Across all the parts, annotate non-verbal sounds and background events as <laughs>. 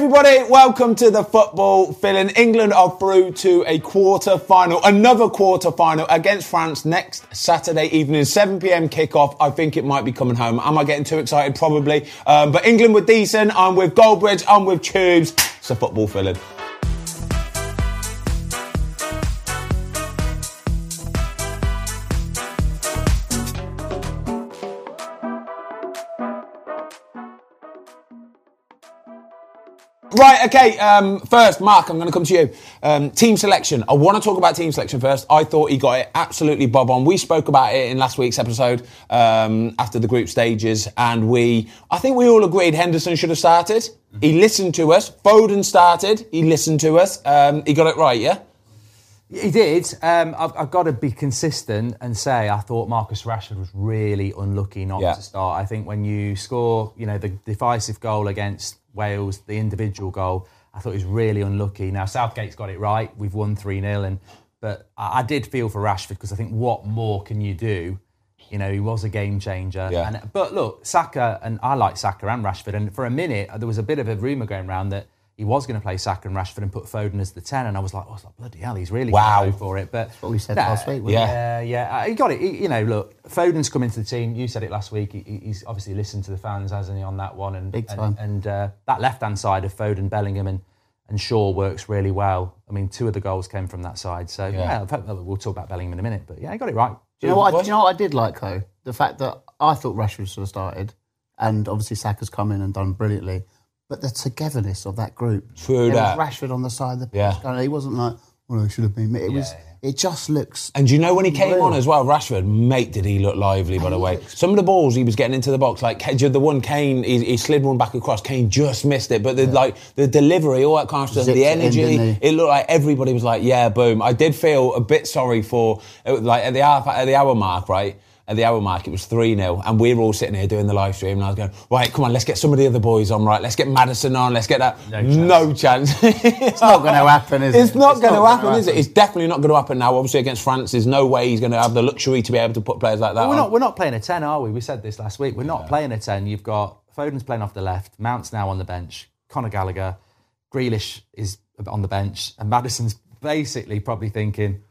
everybody, welcome to the football filling. England are through to a quarter final, another quarter final against France next Saturday evening, 7 pm kickoff. I think it might be coming home. Am I getting too excited? Probably. Um, but England were decent. I'm with Goldbridge, I'm with Tubes. It's a football filling. Right, okay. Um, first, Mark, I'm going to come to you. Um, team selection. I want to talk about team selection first. I thought he got it absolutely bob on. We spoke about it in last week's episode um, after the group stages, and we, I think we all agreed Henderson should have started. He listened to us. Foden started. He listened to us. Um, he got it right, yeah? He did. Um, I've, I've, got to be consistent and say I thought Marcus Rashford was really unlucky not Yeah. to start. I think when you score, you know, the decisive goal against Wales, the individual goal, I thought he was really unlucky. Now Southgate's got it right. We've won three 0 and but I, I did feel for Rashford because I think what more can you do? You know, he was a game changer. Yeah. And, but look, Saka and I like Saka and Rashford. And for a minute, there was a bit of a rumour going around that he was going to play Saka and Rashford and put Foden as the ten. And I was like, oh, like, bloody hell, he's really Wow. go for it. But what we said Nah, last week, Yeah. yeah, yeah, Uh, he got it. He- you know, look, Foden's come into the team. You said it last week. He, he's obviously listened to the fans, hasn't he, on that one? And Big time. And, uh, that left-hand side of Foden, Bellingham, and and Shaw works really well. I mean, two of the goals came from that side. So yeah, I've- we'll talk about Bellingham in a minute. But yeah, he got it right. Do you know what? I, you know what I did like though? The fact that I thought Rashford should have started, and obviously Saka's come in and done brilliantly. But the togetherness of that group. True that. Rashford on the side of the pitch. Yeah. going, He wasn't like, oh, well, it should have been me. It was. It just looks. And you know when he came Unreal. on as well, Rashford, mate, did he look lively, by the way. Some of the balls he was getting into the box, like the one Kane, he, he slid one back across, Kane just missed it. But the, like the delivery, all that kind of stuff, Zipped the it in, energy, it looked like everybody was like, yeah, boom. I did feel a bit sorry for, it like at the hour, at the hour mark, right? At the hour mark, it was 3 0, and we were all sitting here doing the live stream, and I was going, right, come on, let's get some of the other boys on, right? Let's get Maddison on, let's get that. No chance. No chance. <laughs> it's not gonna happen, is it? It's it? not It's going to not happen, gonna is it? It's definitely not going to happen now. Obviously, against France, there's no way he's going to have the luxury to be able to put players like that We're on. not, we're not playing a 10, are we? We said this last week. We're not playing a 10. You've got Foden's playing off the left, Mount's now on the bench, Conor Gallagher, Grealish is on the bench, and Maddison's basically probably thinking,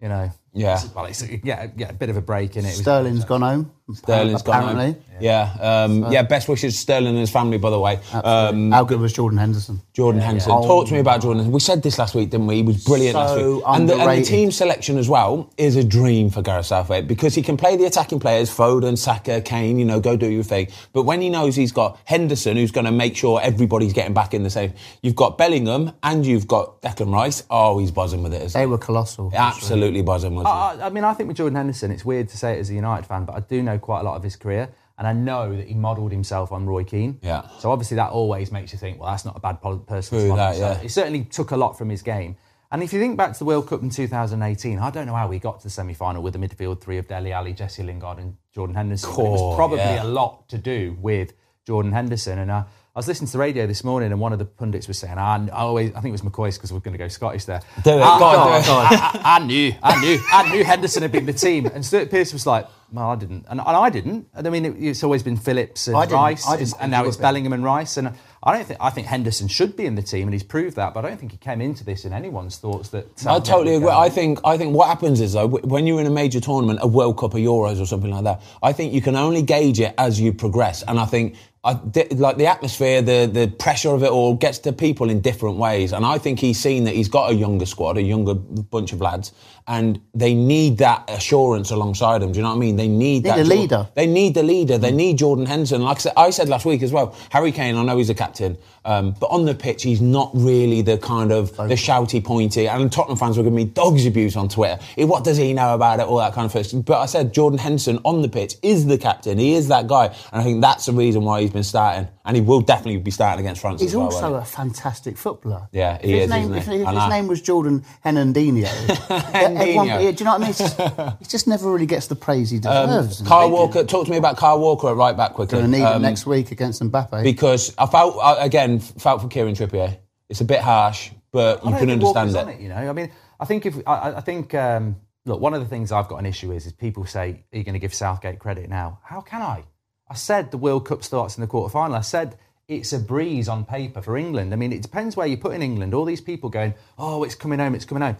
you know, Yeah. well, it's, yeah, yeah, a bit of a break in it. It was- Sterling's gone home. Sterling's gone apparently. home. Yeah, um, yeah. Best wishes to Sterling and his family, by the way. Um, How good was Jordan Henderson? Jordan Henderson. yeah. Talk to me about Jordan. We said this last week, didn't we? He was brilliant last week. And the, and the team selection as well is a dream for Gareth Southgate because he can play the attacking players, Foden, Saka, Kane, you know, go do your thing. But when he knows he's got Henderson, who's going to make sure everybody's getting back in the same, you've got Bellingham and you've got Declan Rice. Oh, he's buzzing with it. Isn't They he? were colossal. Absolutely buzzing with it. I, I mean, I think with Jordan Henderson, it's weird to say it as a United fan, but I do know quite a lot of his career, and I know that he modelled himself on Roy Keane. Yeah. So obviously that always makes you think, well, that's not a bad person True to model that, yeah. He certainly took a lot from his game. And if you think back to the World Cup in 2018, I don't know how we got to the semi-final with the midfield three of Dele Alli, Jesse Lingard, and Jordan Henderson. It was probably yeah. a lot to do with Jordan Henderson. And uh, I was listening to the radio this morning, and one of the pundits was saying, I, I always, I think it was McCoist because we're going to go Scottish there. Do it. I- Go on, do it. I, I- I knew, I knew, I knew Henderson had been the team, and Stuart Pearce was like, "Well, I didn't," and, and I didn't. And I mean, it, it's always been Phillips and didn't. Rice, didn't and now it's be. Bellingham and Rice. And I don't think I think Henderson should be in the team, and he's proved that. But I don't think he came into this in anyone's thoughts that. I totally agree. I think I think what happens is though when you're in a major tournament, a World Cup, or Euros, or something like that. I think you can only gauge it as you progress, and I think. I, like the atmosphere, the the pressure of it all gets to people in different ways, and I think he's seen that he's got a younger squad, a younger bunch of lads, and they need that assurance alongside him. Do you know what I mean? They need, Need that a Jor- leader. They need the leader. They need Jordan Henderson. Like I said, I said last week as well, Harry Kane. I know he's a captain, um, but on the pitch, he's not really the kind of the shouty, pointy. And Tottenham fans were giving me dogs abuse on Twitter. What does he know about it? All that kind of thing. But I said Jordan Henderson on the pitch is the captain. He is that guy, and I think that's the reason why he's been starting, and he will definitely be starting against France. He's as well, also a fantastic footballer. Yeah, he his is, Name, if if his name was Jordan Hernandinho, <laughs> everyone, do you know what I mean? It's just, <laughs> he just never really gets the praise he he? deserves. Um, Kyle Walker. Talk to me about Kyle Walker at right back quickly. Going to need Um, it next week against Mbappe. because I felt again felt for Kieran Trippier. It's a bit harsh, but you can understand Walker's it. You know, I mean, I think if I, I- I think um, look, one of the things I've got an issue is is people say, "Are you going to give Southgate credit now?" How can I? I said the World Cup starts in the quarter final. I said it's a breeze on paper for England. I mean, it depends where you put in England. All these people going, oh, it's coming home, it's coming home.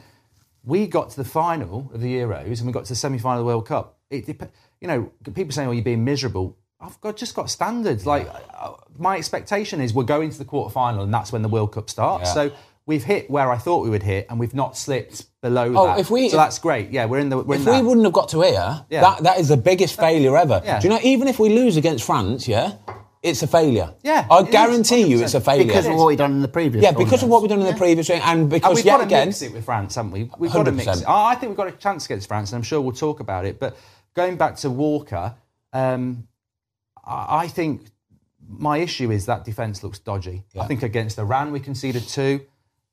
We got to the final of the Euros and we got to the semi-final of the World Cup. It, you know, people saying, "Oh, you're being miserable." I've got just got standards. Like my expectation is we're going to the quarter final and that's when the World Cup starts. Yeah. So we've hit where I thought we would hit and we've not slipped below Oh, that. if we- so that's great. Yeah, we're in the. We're If in we wouldn't have got to here, Yeah. that, that is the biggest failure ever. Yeah. Do you know, even if we lose against France, yeah, it's a failure. Yeah, I guarantee you it's a failure. because of what we've done in the previous. yeah, because of what we've done in the previous and And because we've yet got to again, mix it with France, haven't we? We've got to mix it. I think we've got a chance against France, and I'm sure we'll talk about it. But going back to Walker, um, I think my issue is that defence looks dodgy. I think against Iran we conceded two.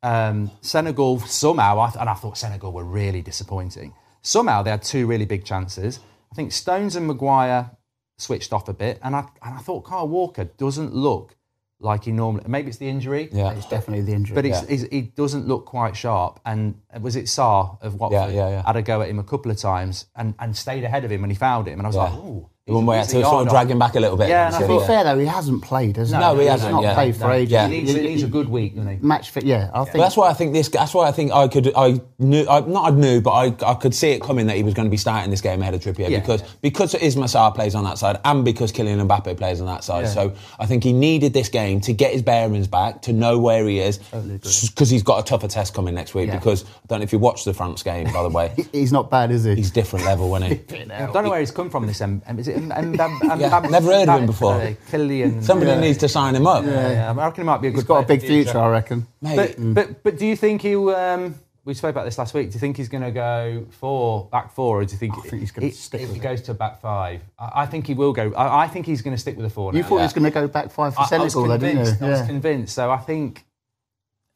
Um, Senegal somehow, and I thought Senegal were really disappointing. Somehow they had two really big chances. I think Stones and Maguire switched off a bit, and I and I thought Carl Walker doesn't look like he normally. Maybe it's the injury. yeah, It's definitely the injury. But it's, it's, he doesn't look quite sharp. And was it Sarr of Watford yeah, yeah. had a go at him a couple of times and, and stayed ahead of him when he fouled him. And I was Yeah. like, ooh. The one where he's to sort of off. drag him back a little bit. Yeah, and I to be fair though, he hasn't played, has he? No, he hasn't, not yeah. played for No. ages. Yeah. He needs, he needs a good week, doesn't he? match fit. Yeah, I think But that's why I think this. That's why I think I could. I knew. I, not I knew, but I, I could see it coming that he was going to be starting this game ahead of Trippier Yeah, because yeah. because Isma Sarr plays on that side and because Kylian Mbappe plays on that side. So I think he needed this game to get his bearings back, to know where he is, because he's got a tougher test coming next week. Yeah. Because I don't know if you watched the France game, by the way. <laughs> he's not bad, is he? He's different level, isn't he? <laughs> I don't know where he's come from. This M- M- is it M- M- M- M- Yeah, M- never heard of him before. uh, Kylian. <laughs> Somebody yeah. needs to sign him up. Yeah, yeah. I reckon he might be a good. He's got a big for the future, I reckon. Mate, But, but but do you think he? Um, we spoke about this last week. Do you think he's going to go four back four, or do you think, I think he's gonna it- stick if with he it. goes to back five? I, I think he will go. I, I think he's going to stick with the four. You now. thought he was going to go back five for I, I was Senegal, though, didn't convinced. you? I was convinced. So I think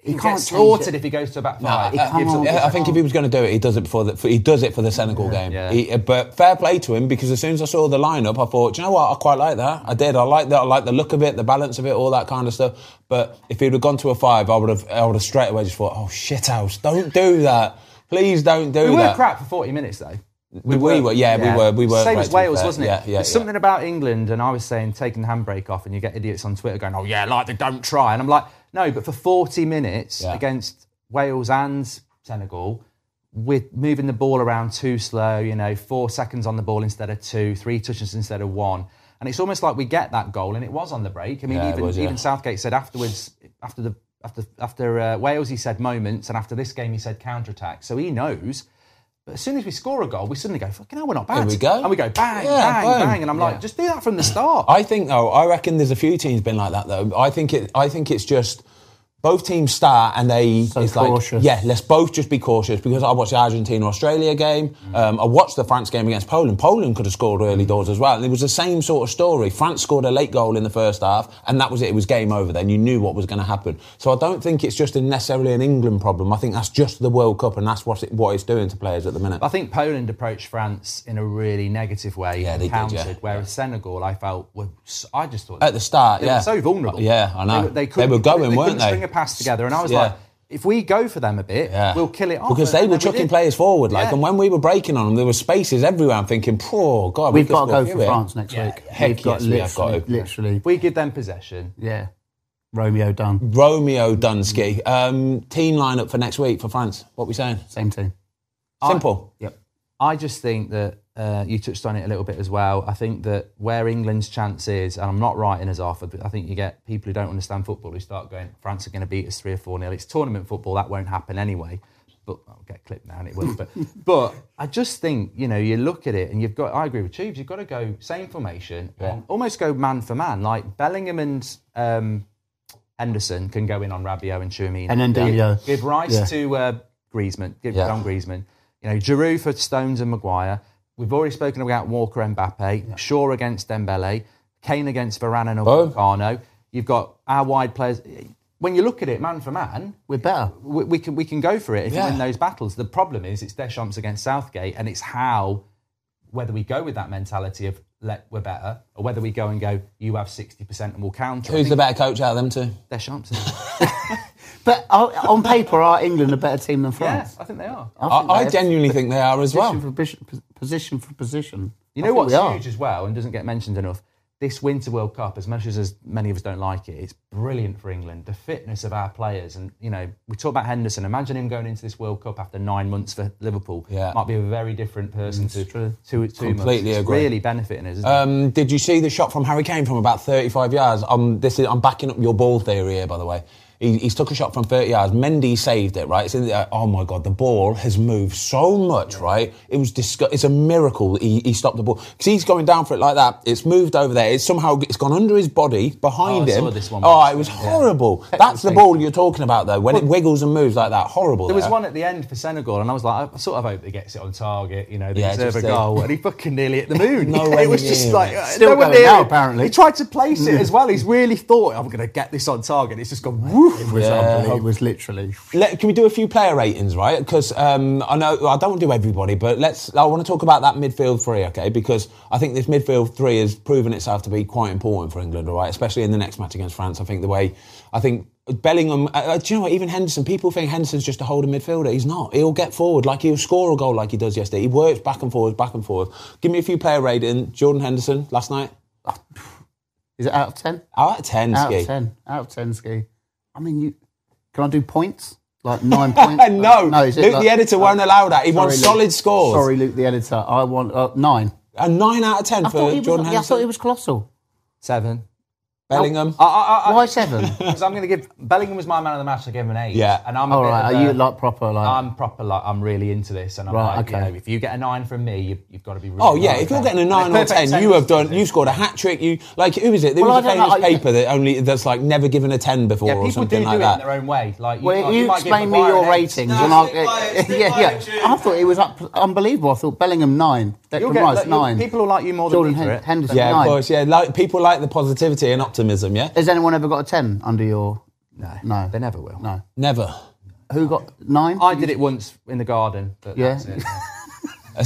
he, He can't gets slaughtered it. if he goes to a back No, five. he It can't. gives I think if he was going to do it, he does it before the, he does it for the Senegal game. Yeah. He, but fair play to him because as soon as I saw the lineup, I thought, you know what, I quite like that. I did. I like that. I like the look of it, the balance of it, all that kind of stuff. But if he'd have gone to a five, I would have, I would have straight away just thought, oh shit house, don't do that. Please don't do we that. We were crap for forty minutes though. We, we were, yeah, we were, we were. Same right, as Wales, wasn't it? Yeah, yeah. Yeah. something about England, and I was saying taking the handbrake off, and you get idiots on Twitter going, "Oh yeah, like they don't try," and I'm like, "No," but for 40 minutes Yeah. against Wales and Senegal, we're moving the ball around too slow. You know, four seconds on the ball instead of two, three touches instead of one, and it's almost like we get that goal, and it was on the break. I mean, Yeah, even was, yeah. even Southgate said afterwards, after the after after uh, Wales, he said moments, and after this game, he said counter attack. So he knows. But as soon as we score a goal, we suddenly go, fucking hell, we're not bad. Here we go. And we go bang, Yeah, bang, boom. bang. And I'm like, just do that from the start. I think though, I reckon there's a few teams been like that though. I think it. I think it's just both teams start and they So it's like yeah, let's both just be cautious because I watched the Argentina Australia game. Um, I watched the France game against Poland. Poland could have scored early doors as well. And it was the same sort of story. France scored a late goal in the first half, and that was it. It was game over. Then you knew what was going to happen. So I don't think it's just a necessarily an England problem. I think that's just the World Cup, and that's what it, what it's doing to players at the minute. I think Poland approached France in a really negative way. Yeah, they did, yeah. Whereas Senegal, I felt, were, I just thought At the start, they yeah. were so vulnerable. Yeah, I know. They, were- They were going, they weren't they? String pass together, and I was Yeah. like, if we go for them a bit, Yeah. we'll kill it off. Because And they were then we chucking players forward, like, Yeah. and when we were breaking on them, there were spaces everywhere. I'm thinking, poor God, We've could got to go for here." France next Yeah, week. heck We've got yes, we have got literally, to. literally, we give them possession, yeah. Romeo done. Romeo Dunsky. Um, team lineup for next week for France. What we saying? Same team. Simple. Yep. I just think that uh, you touched on it a little bit as well. I think that where England's chance is, and I'm not writing us off, but I think you get people who don't understand football who start going, France are going to beat us 3 or 4 nil. It's tournament football, that won't happen anyway. But I'll get clipped now and it will. But, <laughs> but I just think, you know, you look at it and you've got, I agree with Tubes, you've got to go same formation and almost go man for man. Like Bellingham and um, Henderson can go in on Rabiot and Tchouaméni. And then give, Diallo. give Rice Yeah. to uh, Griezmann, give Yeah. John Griezmann. You know, Giroud for Stones and Maguire. We've already spoken about Walker Mbappe. Shaw against Dembele. Kane against Varane and. Upamecano. You've got our wide players. When you look at it, man for man, We're better. we, we can we can go for it if Yeah. you win those battles. The problem is it's Deschamps against Southgate, and it's how whether we go with that mentality of let we're better, or whether we go and go you have sixty percent and we'll counter. Who's the better coach out of them two? Deschamps? isn't it? <laughs> But uh, on paper, are England a better team than yeah, France? I think they are. I, I, think I they're genuinely think they are as position well. for position, position for position. You know think what's we are. huge as well, and doesn't get mentioned enough. This Winter World Cup, as much as, as many of us don't like it, it's brilliant for England. The fitness of our players, and you know, we talk about Henderson. Imagine him going into this World Cup after nine months for Liverpool. Yeah. might be a very different person to true. two, two months. Completely It's agree. Really benefiting us. Um, did you see the shot from Harry Kane from about 35 yards? Um, this is, I'm backing up your ball theory here, by the way. He, he's took a shot from 30 yards. Mendy saved it, right? It's in the, uh, oh my God, the ball has moved so much, right? It was disgu- It's a miracle he, he stopped the ball because he's going down for it like that. It's moved over there. It's somehow it's gone under his body behind Oh, I him. saw this one oh, it was yeah. horrible. <laughs> That's the ball you're talking about, though. When it wiggles and moves like that, horrible. There was one at the end for Senegal, and I was like, I sort of hope he gets it on target. You know, they Yeah, deserve a there. goal, and he fucking nearly hit the <laughs> moon. No <laughs> it was just near like it. uh, Still no one going near now, apparently. He tried to place it as well. He's really thought I'm going to get this on target. It's just gone. Woof. It was, Yeah. it was literally. Let, can we do a few player ratings, right? Because um, I know I don't do everybody, but let's. I want to talk about that midfield three, okay? Because I think this midfield three has proven itself to be quite important for England, all right? Especially in the next match against France. I think the way I think Bellingham. Uh, uh, do you know what? Even Henderson. People think Henderson's just a holding midfielder. He's not. He'll get forward, like he'll score a goal, like he does yesterday. He works back and forth, back and forth. Give me a few player rating. Jordan Henderson last night. Is it out of 10? Out of ten, Out Ski. of 10. Out of 10, Ski. I mean, you. Can I do points? Like <laughs> nine points? no, no is it Luke like- the editor won't allow that. He wants Sorry, Luke. solid scores. Sorry, Luke, the editor. I want uh, nine. A nine out of ten I for thought, he was, Jordan yeah, I thought he was colossal. Seven. Bellingham. Oh, I, I, I, Why seven? <laughs> Because I'm going to give Bellingham was my man of the match. I gave him an eight. Yeah. and I'm a All bit of Are a- you like proper? Like I'm proper like I'm really into this, and I'm Right, like, okay. you know, if you get a nine from me, you, you've got to be. Really Oh yeah, if you're getting a nine or Perfect ten, you have done. You scored a hat trick. You like who is it? There Well, was a I don't know, famous paper that only that's like never given a ten before Yeah, or people do something do like it in their own way. Like, you, Well, might- you, might give explain me your ratings, and I'll. stick by it, stick yeah, yeah. I thought it was unbelievable. I thought Bellingham nine, You'll Declan get- Rice look, you'll- nine, People will like you more than Jordan me Hen- Henderson yeah, nine. of course. Yeah, like people like the positivity and optimism. Yeah, Has anyone ever got a ten under your? No, No. they never will. No. never. Who got nine? I did it once in the garden. But Yeah. that's it. <laughs>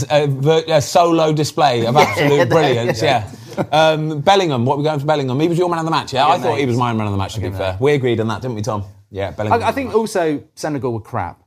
A, a a solo display of <laughs> absolute brilliance. Yeah. Um, Bellingham. What were we going for Bellingham? He was your man of the match. Yeah, I him thought he was my man of the match. To be fair, we agreed on that, didn't we, Tom? Yeah, Bellingham. I, I think also Senegal were crap.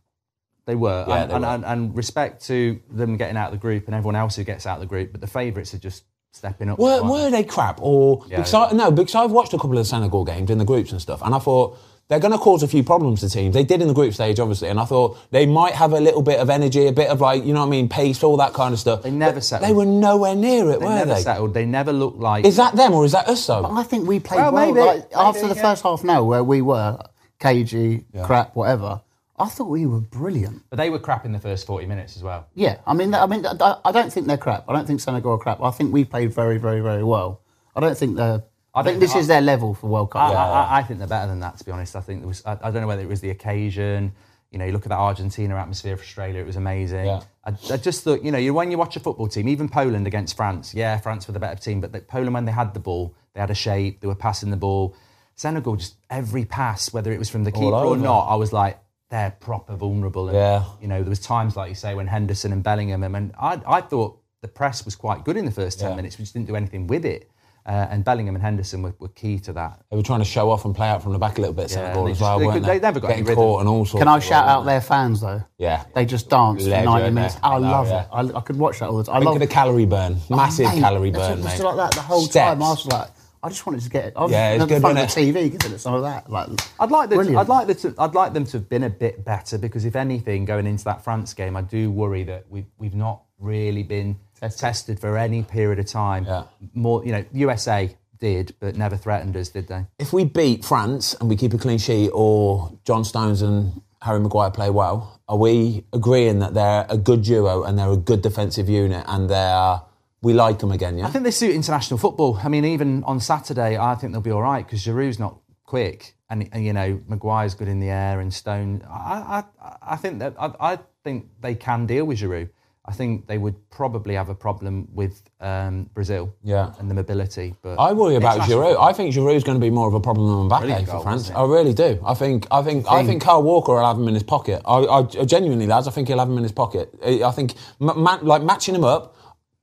They were. Yeah, and, they and, were. And, and respect to them getting out of the group and everyone else who gets out of the group, but the favourites are just stepping up. Were, were they crap or Yeah, because they I, no? Because I've watched a couple of the Senegal games in the groups and stuff, and I thought they're going to cause a few problems to teams. They did in the group stage, obviously, and I thought they might have a little bit of energy, a bit of like you know what I mean, pace, all that kind of stuff. They never But settled. They were nowhere near it, They were never they? settled. They never looked like. Is that them or is that us though? I think we played Well, well. maybe, like, after maybe, the yeah. first half an hour where we were cagey, crap, whatever. I thought we were brilliant. but they were crap in the first 40 minutes as well. Yeah, I mean, I mean, I don't think they're crap. I don't think Senegal are crap. I think we played very, very, very well. I don't think they're. I, I think this I- is their level for World Cup. I, I, I think they're better than that, to be honest. I think there was. I, don't know whether it was the occasion. You know, you look at that Argentina atmosphere for Australia; it was amazing. Yeah. I, I just thought, you know, you, when you watch a football team, even Poland against France, yeah, France were the better team, but the, Poland when they had the ball, they had a shape, they were passing the ball. Senegal, just every pass, whether it was from the keeper or not, I was like, they're proper vulnerable. And, Yeah. You know, there was times like you say when Henderson and Bellingham, and I, I thought the press was quite good in the first ten Yeah. minutes. We just didn't do anything with it. Uh, and Bellingham and Henderson were, were key to that. They were trying to show off and play out from the back a little bit, Senegal they as well, they weren't they? they never got Getting any caught and all sorts. Can I of shout well, out their fans though? Yeah. They just danced for Legend, 90 minutes. eh? I, I know, love yeah. it. I, I could watch that all the time. I Think love of the calorie burn, massive Oh, mate, calorie that's burn, just mate. like that the whole Steps. time. I was like, I just wanted to get it. I Yeah, it's the good, wasn't the TV some of that. Like, I'd like them. To, I'd like them to. I'd like them to have been a bit better because if anything, going into that France game, I do worry that we've we've not really been tested, for any period of time. Yeah. More, you know, USA did, but never threatened us, did they? If we beat France and we keep a clean sheet, or John Stones and Harry Maguire play well, are we agreeing that they're a good duo and they're a good defensive unit and they're we like them again? Yeah. I think they suit international football. I mean, even on Saturday, I think they'll be all right because Giroud's not quick, and, and you know Maguire's good in the air, and Stone. I I, I think that I, I think they can deal with Giroud. I think they would probably have a problem with um, Brazil Yeah. and the mobility. But I worry about Giroud. I think Giroud's going to be more of a problem than Mbappe for France. I really do. I think. I think. I think Kyle Walker will have him in his pocket. I, I genuinely, lads, I think he'll have him in his pocket. I think, like matching him up.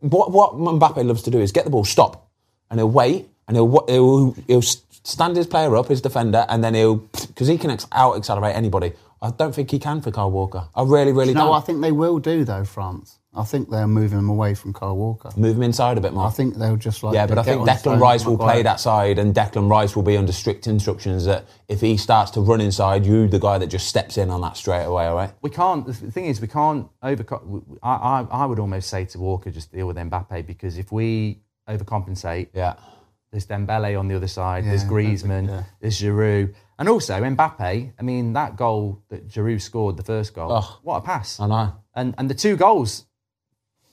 What what Mbappe loves to do is get the ball, stop, and he'll wait, and he'll he'll, he'll stand his player up, his defender, and then he'll <sniffs> because he can out accelerate anybody. I don't think he can for Kyle Walker. I really, really No, don't. I think they will do though. France. I think they're moving him away from Kyle Walker. Move him inside a bit more. I think they'll just like yeah, but I think Declan Rice will play that side, and Declan Rice will be under strict instructions that if he starts to run inside, you the guy that just steps in on that straight away. All right. we can't. The thing is, we can't overcome. I, I, I would almost say to Walker, just deal with Mbappe because if we overcompensate, Yeah. there's Dembele on the other side, there's Yeah, Griezmann, yeah. there's Giroud, and also Mbappe. I mean, that goal that Giroud scored, the first goal, Oh. what a pass! I know. And and the two goals,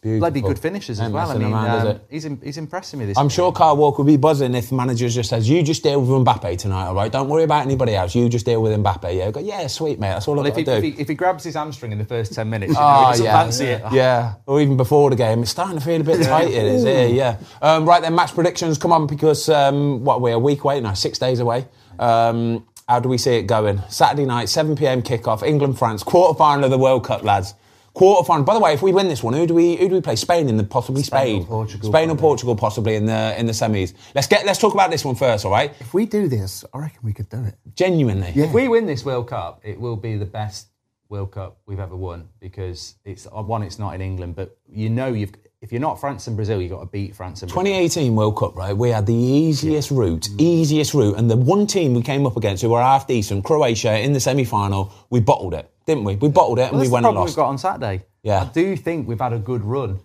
Beautiful. bloody good finishes as well. I mean, around, um, he's im- he's impressing me this. I'm year. sure Kyle Walker will be buzzing if the manager just says, "You just deal with Mbappe tonight, all right? Don't worry about anybody else. You just deal with Mbappe." Yeah, I go, yeah, sweet mate. That's all Well, I've if he, to if, do. he, if he grabs his hamstring in the first 10 minutes, you know, Oh, he doesn't yeah. it. Yeah, or even before the game, it's starting to feel a bit tight. It is, yeah, yeah. Um, right then, match predictions. Come on, because um, what we're a week away now, six days away. Um, how do we see it going? Saturday night, 7 p.m. kickoff. England France quarter final of the World Cup, lads. Quarter final. By the way, if we win this one, who do we who do we play? Spain in the possibly Spain, or Portugal, Spain or. Portugal possibly in the in the semis. Let's get let's talk about this one first, all right? If we do this, I reckon we could do it. Genuinely, Yeah. If we win this World Cup, it will be the best World Cup we've ever won because it's uh, one, it's not in England, but you know you've if you're not France and Brazil, you've got to beat France and Brazil. 2018 World Cup, right? We had the easiest route, easiest route, and the one team we came up against who were half decent, Croatia, in the semi-final, we bottled it, didn't we? We bottled it and Well, we that's went the and problem lost. we've got on Saturday. Yeah. I do think we've had a good run,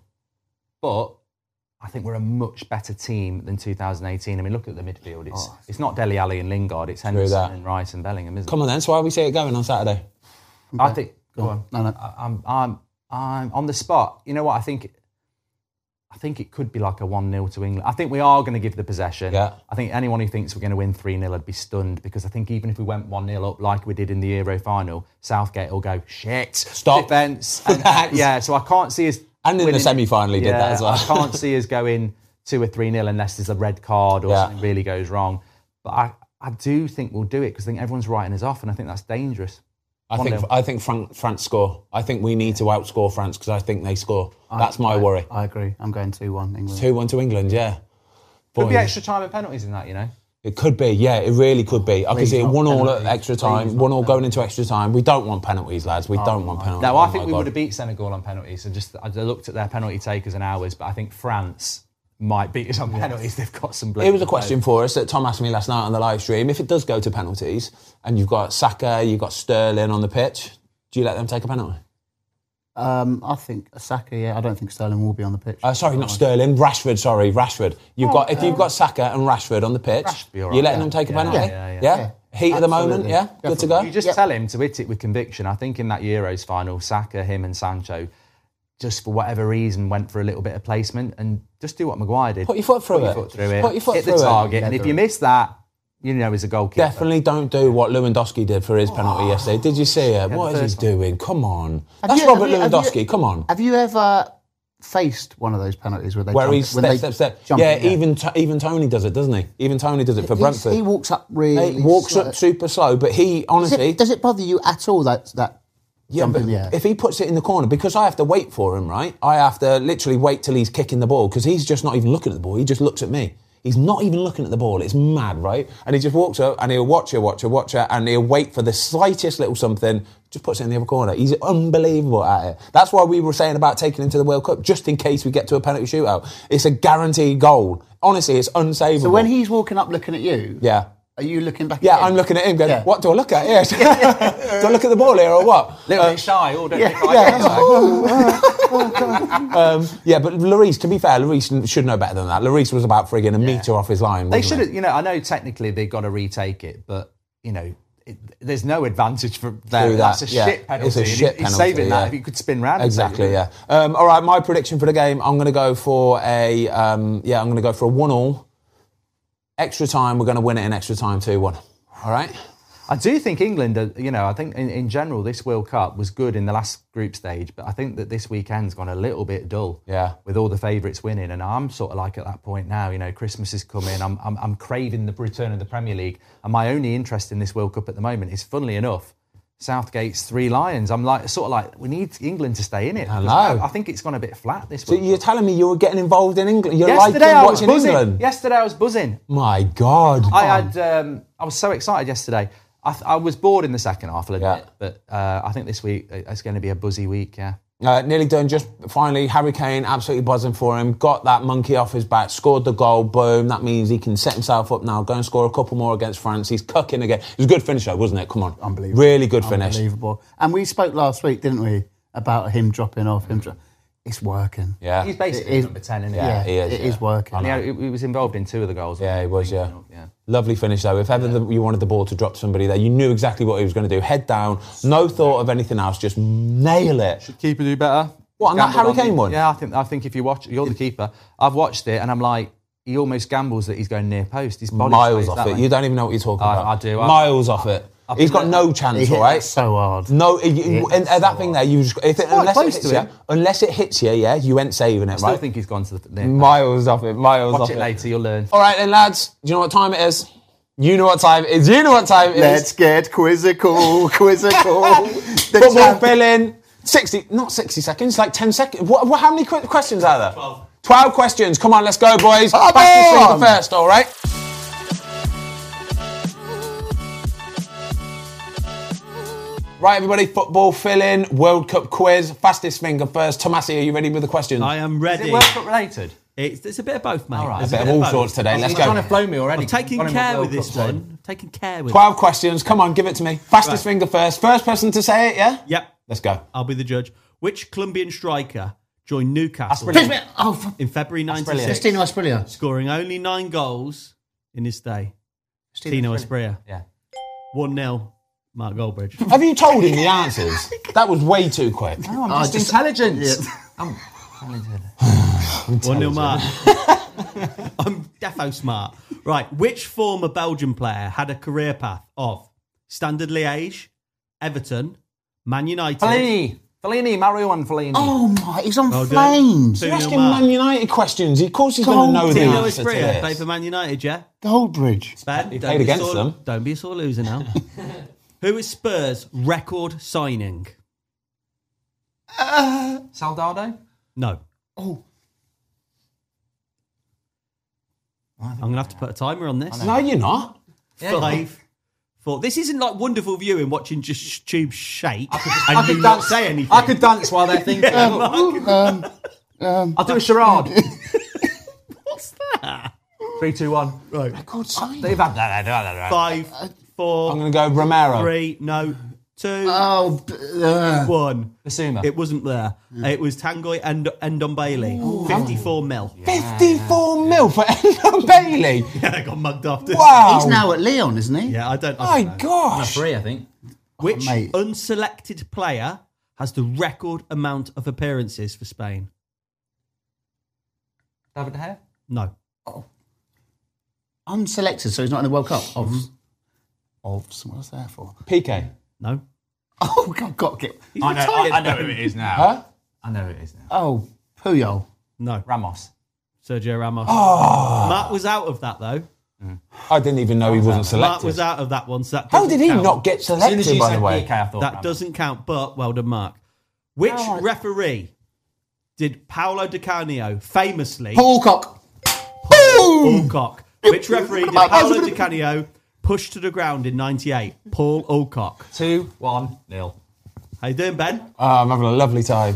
but I think we're a much better team than 2018. I mean, look at the midfield. It's oh. it's not Dele Alli and Lingard. It's Henderson that. and Rice and Bellingham, isn't it? Come on then, so how we see it going on Saturday? it? I think. Go on. No, no. I- I'm I'm I'm on the spot. You know what? I think. I think it could be like a 1 0 to England. I think we are going to give the possession. Yeah. I think anyone who thinks we're going to win 3 0 would be stunned because I think even if we went 1 0 up like we did in the Euro final, Southgate will go, shit, Stop. defence. <laughs> Yeah, so I can't see us. And in the winning- semi-final he did that as well. I can't see us going 2 or 3 0 unless there's a red card or Yeah. something really goes wrong. But I, I do think we'll do it because I think everyone's writing us off and I think that's dangerous. I think 1-0. I think Fran- France score. I think we need to outscore France because I think they score. That's my worry. I agree. I'm going 2 1 England. Two one to England, yeah. Could be extra time and penalties in that, you know. It could be, yeah, it really could be. I could Please see it not one all at extra time, not one all going into extra time. We don't want penalties, lads. We oh don't want penalties. No, Oh I my think we God. would have beat Senegal on penalties. And just I looked at their penalty takers and ours, but I think France might beat us on penalties. They've got some. It was a question for us that Tom asked me last night on the live stream. If it does go to penalties and you've got Saka, you've got Sterling on the pitch, do you let them take a penalty? Um, I think Saka, yeah. I don't think Sterling will be on the pitch. Uh, sorry, not Sterling. Rashford. Sorry, Rashford. You've got if you've got Saka and Rashford on the pitch, Rashford be all right. you letting Yeah. them take a Yeah, penalty? yeah, yeah, Yeah, yeah. Heat at the moment. Absolutely. Yeah, good to go. You just Yep. tell him to hit it with conviction. I think in that Euros final, Saka, him, and Sancho, just for whatever reason, went for a little bit of placement and just do what Maguire did. Put your foot through Put your it. foot through it. Put your foot hit through the it. target, and if you miss that, you know, as a goalkeeper. Definitely don't do what Lewandowski did for his penalty oh. yesterday. Did you see it? What the is he first one. doing? Come on, Have that's you- Robert you- have you- Lewandowski. Come on. Have you ever faced one of those penalties where they Where jump, he's when step, they step, step. jump Yeah, in the air? even T- Ivan Toney does it, doesn't he? Ivan Toney does it for He's- Brentford. He walks up really. He walks slow. up super slow, but he Does honestly. it, does it bother you at all that that Yeah, jump in the air? if he puts it in the corner, because I have to wait for him, right? I have to literally wait till he's kicking the ball because he's just not even looking at the ball. He just looks at me. He's not even looking at the ball. It's mad, right? And he just walks up and he'll watch her, watch her, watch her, and he'll wait for the slightest little something, just puts it in the other corner. He's unbelievable at it. That's why we were saying about taking him to the World Cup, just in case we get to a penalty shootout. It's a guaranteed goal. Honestly, it's unsavable. so when he's walking up looking at you, yeah. Are you looking back? Yeah, at him? I'm looking at him going, Yeah. what do I look at? Yes. <laughs> do I look at the ball here or what? little bit shy. All don't yeah, think I yeah. get it. <laughs> Um, yeah, but Lloris, to be fair, Lloris should know better than that. Lloris was about frigging a metre off his line. They wasn't should he? have, you know, I know technically they've got to retake it, but, you know, it, there's no advantage for there. Through that, That's a yeah. shit penalty. It's a and shit he- he's penalty, saving yeah. that if you could spin round. and save Exactly, it. yeah. Um, all right, my prediction for the game, I'm going to go for a, um, yeah, I'm going to go for a one-all. Extra time, we're going to win it in extra time 2-1. All right? I do think England, uh, you know, I think in, in general this World Cup was good in the last group stage, but I think that this weekend's gone a little bit dull. Yeah. With all the favourites winning, and I'm sort of like at that point now. You know, Christmas is coming. I'm, I'm I'm craving the return of the Premier League, and my only interest in this World Cup at the moment is, funnily enough, Southgate's Three Lions. I'm like sort of like we need England to stay in it. I. I, think it's gone a bit flat this week. So you're telling me you were getting involved in England? You're Yesterday liking I was watching buzzing. England? Yesterday I was buzzing. My God. I had um, I was so excited yesterday. I, th- I was bored in the second half, I'll admit, Yeah. but uh, I think this week uh, it's going to be a buzzy week. Yeah. Uh, nearly done. Just finally, Harry Kane absolutely buzzing for him. Got that monkey off his back. Scored the goal. Boom. That means he can set himself up now. Go and score a couple more against France. He's cooking again. It was a good finish, though, wasn't it? Come on, Unbelievable. Really good finish. Unbelievable. And we spoke last week, didn't we, about him dropping off. Him, dro- it's working. Yeah. He's basically It is- number 10, isn't he? Yeah, he is, It is yeah. working. Yeah, he, he was involved in two of the goals. Yeah, he was. Yeah. yeah. Lovely finish though. If ever the, you wanted the ball to drop to somebody there, you knew exactly what he was going to do. Head down, no thought of anything else. Just nail it. Should keeper do better. What, on that Harry Kane the- one? Yeah, I think I think if you watch, you're the keeper. I've watched it and I'm like, he almost gambles that he's going near post. His body Miles off it. way. You don't even know what you're talking I- about. I do. I- Miles off it. He's got no chance, He hit all right? that so hard. No, you, and uh, that thing there, you just, if it, unless it hits you, unless it hits you, yeah, you ain't saving it, right? I still right? think he's gone to the near. miles off it, miles Watch off it it. later, you'll learn. All right then, lads. Do you know what time it is? You know what time it is. You know what time it is. Let's get quizzical, <laughs> quizzical. <laughs> The Football champ- filling. 60, not 60 seconds, like 10 seconds. What, what, how many qu- questions are there? 12. 12 questions. Come on, let's go, boys. Come Fastest on. finger first, all right? Right, everybody, football fill in, World Cup quiz, fastest finger first. Tomasi, are you ready with the questions? I am ready. Is ready. it World Cup related? It's, it's a bit of both, mate. All right. There's Bit of bit all both. sorts today. Let's He's trying go. to flow me already. I'm taking Got him care at with this Cup one. zone. Taking care with 12 questions. Come on, give it to me. Fastest Right. finger first. First person to say it, yeah? it. Yep, Let's go. I'll be the judge. Which Colombian striker joined Newcastle. Oh, f- in February brilliant. 96, Tino Asprilla. scoring only nine goals in his day. Tino Asprilla. Yeah. 1 0, Mark Goldbridge. <laughs> Have you told him the answers? that was way too quick. No, I'm I just, just- intelligent. Yeah. <laughs> I'm talented. 1 0, Mark. <laughs> I'm defo smart. Right, which former Belgian player had a career path of Standard Liège, Everton, Man United? Fellaini. Fellaini. Mario and Fellini. Oh my, he's on Well done. flames. Two You're nil, asking Mark. Man United questions. Of course he's going to know the Tino answer to Asprilla played this. for Man United, yeah? Goldbridge. Ben, don't played be against sore, them. Don't be a sore loser now. Who is Spurs' record signing? Soldado. No. Oh, I'm going to have to put a timer on this. No, you're not. Five, four. This isn't like wonderful viewing watching just tubes shake I and you could not dance- say anything. I could dance while they're thinking. <laughs> um, um, I'll do a charade. <laughs> What's that? Three, two, one. Right. Good sign. They've had that. Five, I'm going to go Romero. three, no, two, oh, b- uh, one. Basuma. It wasn't there. It was Tanguy and Ndombele. 54 mil. 54 mil for Ndombele. <laughs> Yeah, I got mugged off. didn't Wow. he's now at Leon, isn't he? Yeah, I don't. I My don't know. gosh. Three, I think. Which mate. unselected player has the record amount of appearances for Spain? David De Gea. No. Unselected, so he's not in the World Cup. Of, of what's that for? Piqué. No. <laughs> Oh, God, got get. He's I know, retired. I, I know who it is now. Huh? I know who it is now. Oh, Puyol. No. Ramos. Sergio Ramos. Ah. Matt was out of that though. I didn't even know he wasn't Matt selected. was out of that one. So that How did he count. not get As soon as selected, you by said the way? Piqué, I thought That Ramos. doesn't count, but well done, Mark. Which Alright. referee did Paolo Di Canio famously Paul Cock. Boom! Alcock? Which referee did Paolo Di Canio push to the ground in '98? Paul Alcock. Two, one, nil. How you doing, Ben? Oh, I'm having a lovely time.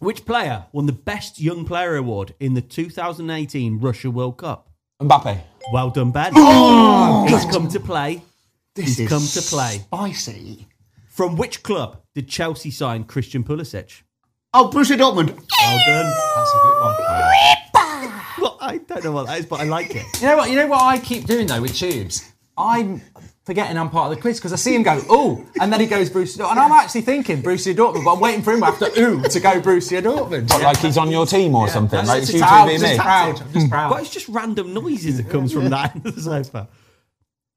Which player won the Best Young Player award in the 2018 Russia World Cup? Mbappe. Well done, Ben. Oh, He's come to play. This He's is come to play. Spicy. From which club did Chelsea sign Christian Pulisic? Oh, Borussia Dortmund. Well done. That's a good one. Well, I don't know what that is, but I like it. You know what? You know what I keep doing though with tubes. I'm forgetting I'm part of the quiz because I see him go ooh, and then he goes Bruce Dortmund, and I'm actually thinking Borussia Dortmund, but I'm waiting for him after ooh to go Borussia Dortmund. What, like he's on your team or something? That's Like it's you proud, two just me. proud. I'm just hmm. proud. But it's just random noises that comes from that <laughs> end of the sofa.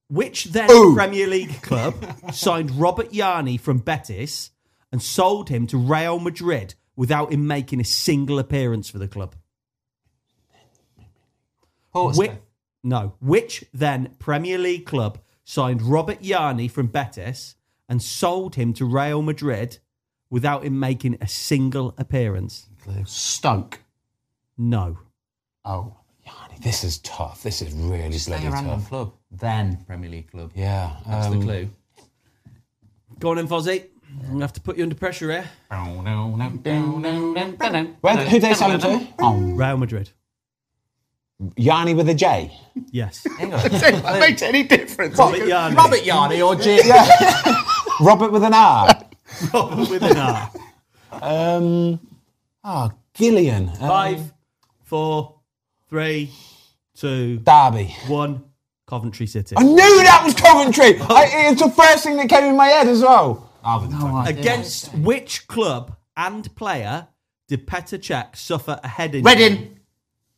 Which then Ooh. Premier League club signed Robert Jarni from Betis and sold him to Real Madrid without him making a single appearance for the club? Portsmouth. Which, no. Which then Premier League club signed Robert Jarni from Betis and sold him to Real Madrid without him making a single appearance? Stoke. No. Oh. Yanni. This is tough. This is really Stay bloody a tough. club, then Premier League club. Yeah. That's um, the clue. Go on then, Fozzie. I'm going to have to put you under pressure here. Where, who they sell him to? Oh, Real Madrid. Yanni with a J. Yes. <laughs> Hang on. that makes any difference. Robert Jarni. Robert Jarni or Jim. <laughs> Robert with an R. <laughs> Robert with an R. Um, oh, Gillian. Um, Five, four, three, two, Derby. one. Coventry City. I knew that was Coventry. I, it's the first thing that came in my head as well. Against which club and player did Petr Cech suffer a head injury Reading.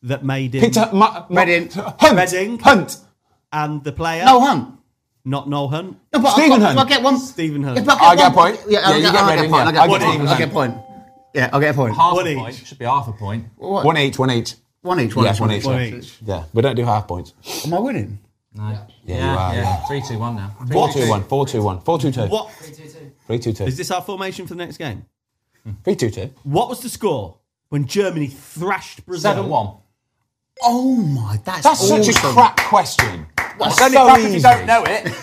That made him Peter, Ma, Ma- Reading. Hunt. Reading. Hunt. and the player No Hunt. not Noel Hunt, No, but Stephen I, Hunt. I get one. Stephen Hunt. Yeah, but I get a point. Yeah, yeah I'll you get, get I'll Reading, get a point. yeah. I'll get get a point. I'll get a point. Yeah, I'll get a point. Half One a each. point. Should be half a point. What? One each, one each. One each. One Yes, each. one each. One yeah. each. Yeah, we don't do half points. Am I winning? No. Yeah, you are, yeah. Three, two, one now. Four two one. Four two one. Four two two. What Three two two. is this our formation for the next game? Three two two. What was the score when Germany thrashed Brazil? Seven one. Oh my, that's That's such a crap question. That's It's only so crap if you don't know it. <laughs>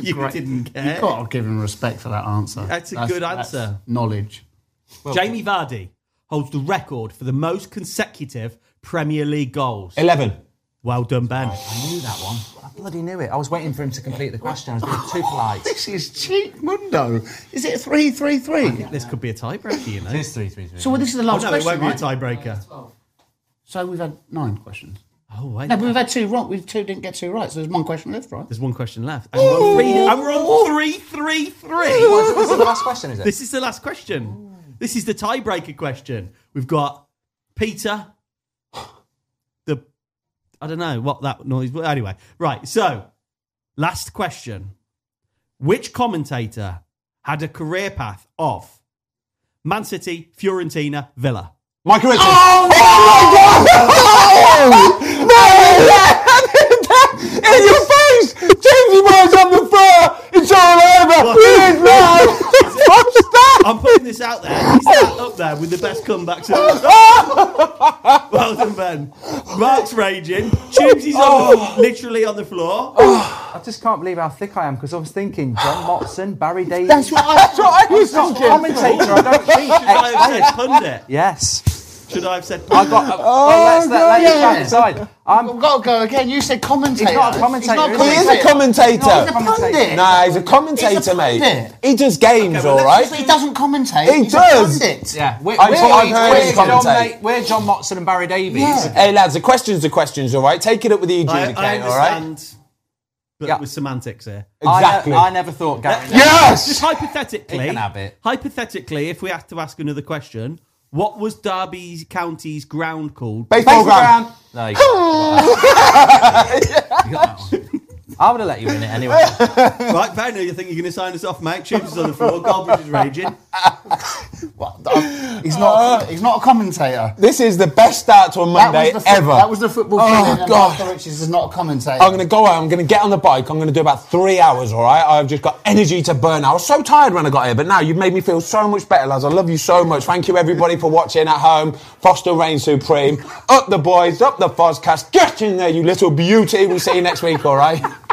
You didn't care. You've got to give him respect for that answer. That's a good answer. knowledge. Jamie Vardy holds the record for the most consecutive Premier League goals. Eleven. Well done, Ben. I knew that one. I bloody knew it. I was waiting for him to complete the question. I was being too polite. <laughs> This is cheap mundo. Is it three three three? This could be a tiebreaker, you know. It is three, three, three. So well, this is the Oh, last no, it question, won't be a right? tiebreaker. So we've had nine questions. Oh, wait. No, but we've had two wrong. We've two didn't get two right. So there's one question left, right? There's one question left. And we're on three, and we're on three, three, three. This is the last question, is it? This is the last question. This is the tiebreaker question. We've got Peter. The I don't know what that noise. But anyway, right. So, last question: Which commentator had a career path of Man City, Fiorentina, Villa? Micah Richards. Oh, oh my God! <laughs> No! <laughs> In your face! Jamesy Boy's on the floor! It's all over! Please, no! What's that? I'm putting this out there. He's that up there with the best comebacks. <laughs> ever. well done, Ben. Mark's raging. Tubesy's on the, oh. literally on the floor. Oh. I just can't believe how thick I am because I was thinking John Motson, Barry Davies. That's what I That's what I was thinking. commentator. I don't cheat. I have said pundit? Yes. Should I have said I pundit? got. Uh, well, let's let, let yeah. you back. I'm. We've got to go again. You said commentator. He's not a commentator, He's not is He is a commentator. He's a pundit. Nah, he's a commentator, He's mate. pundit. He does games, Okay, well, all? He doesn't commentate. He he's does. A pundit. Yeah, we're, I'm we're, sure I've heard we're him John, commentate. mate, we're John Motson and Barry Davies. Yeah. Hey, lads, the questions are questions, all right? Take it up with the I, adjudicator, I all right? understand, but Yeah. with semantics here. Exactly. I, ne- I never thought Gary. Yes. Just hypothetically, He can have it. hypothetically, if we had to ask another question, what was Derby County's ground called? Baseball Baseball ground. ground. No, you got. You got that one. I would have let you in it anyway. <laughs> right, Ben, you think you're going to sign us off, mate? Tubes is on the floor, Goldbridge is raging. <laughs> Well, he's not. Ah. he's not a commentator. This is the best start to a Monday that was the fo- ever. That was the football. Oh, thing, and God. Martha Richards is not a commentator. I'm going to go out. I'm going to get on the bike. I'm going to do about three hours, all right? I've just got energy to burn. I was so tired when I got here, but now you've made me feel so much better, lads. I love you so much. Thank you, everybody, for watching at home. Foster reigns supreme. Up the boys, up the Fozcast. Get in there, you little beauty. We'll see you next week, all right? <laughs>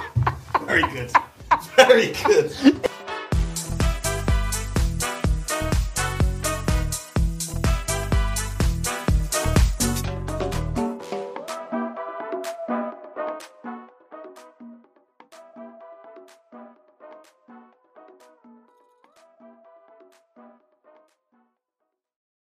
Very good. <laughs> Very good.